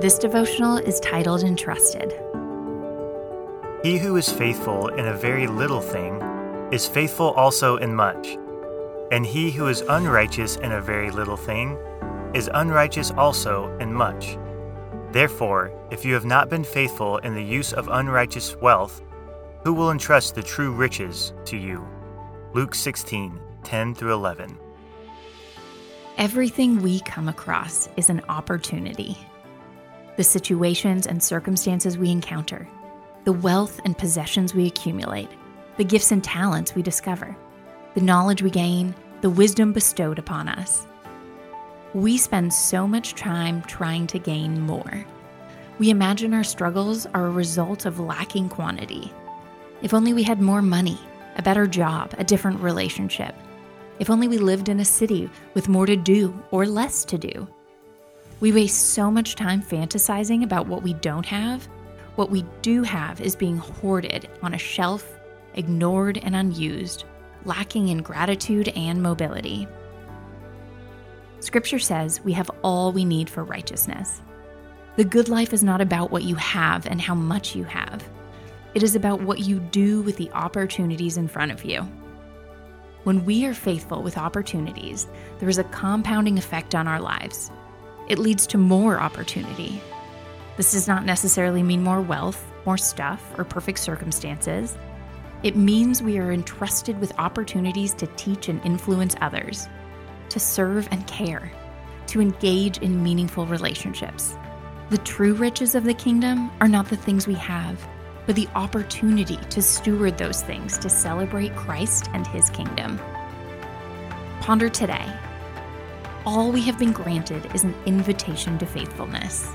This devotional is titled Entrusted. He who is faithful in a very little thing is faithful also in much. And he who is unrighteous in a very little thing is unrighteous also in much. Therefore, if you have not been faithful in the use of unrighteous wealth, who will entrust the true riches to you? Luke 16 10 through 11. Everything we come across is an opportunity. The situations and circumstances we encounter, the wealth and possessions we accumulate, the gifts and talents we discover, the knowledge we gain, the wisdom bestowed upon us. We spend so much time trying to gain more. We imagine our struggles are a result of lacking quantity. If only we had more money, a better job, a different relationship. If only we lived in a city with more to do or less to do. We waste so much time fantasizing about what we don't have. What we do have is being hoarded on a shelf, ignored and unused, lacking in gratitude and mobility. Scripture says we have all we need for righteousness. The good life is not about what you have and how much you have. It is about what you do with the opportunities in front of you. When we are faithful with opportunities, there is a compounding effect on our lives. It leads to more opportunity. This does not necessarily mean more wealth, more stuff, or perfect circumstances. It means we are entrusted with opportunities to teach and influence others, to serve and care, to engage in meaningful relationships. The true riches of the kingdom are not the things we have, but the opportunity to steward those things to celebrate Christ and his kingdom. Ponder today. All we have been granted is an invitation to faithfulness.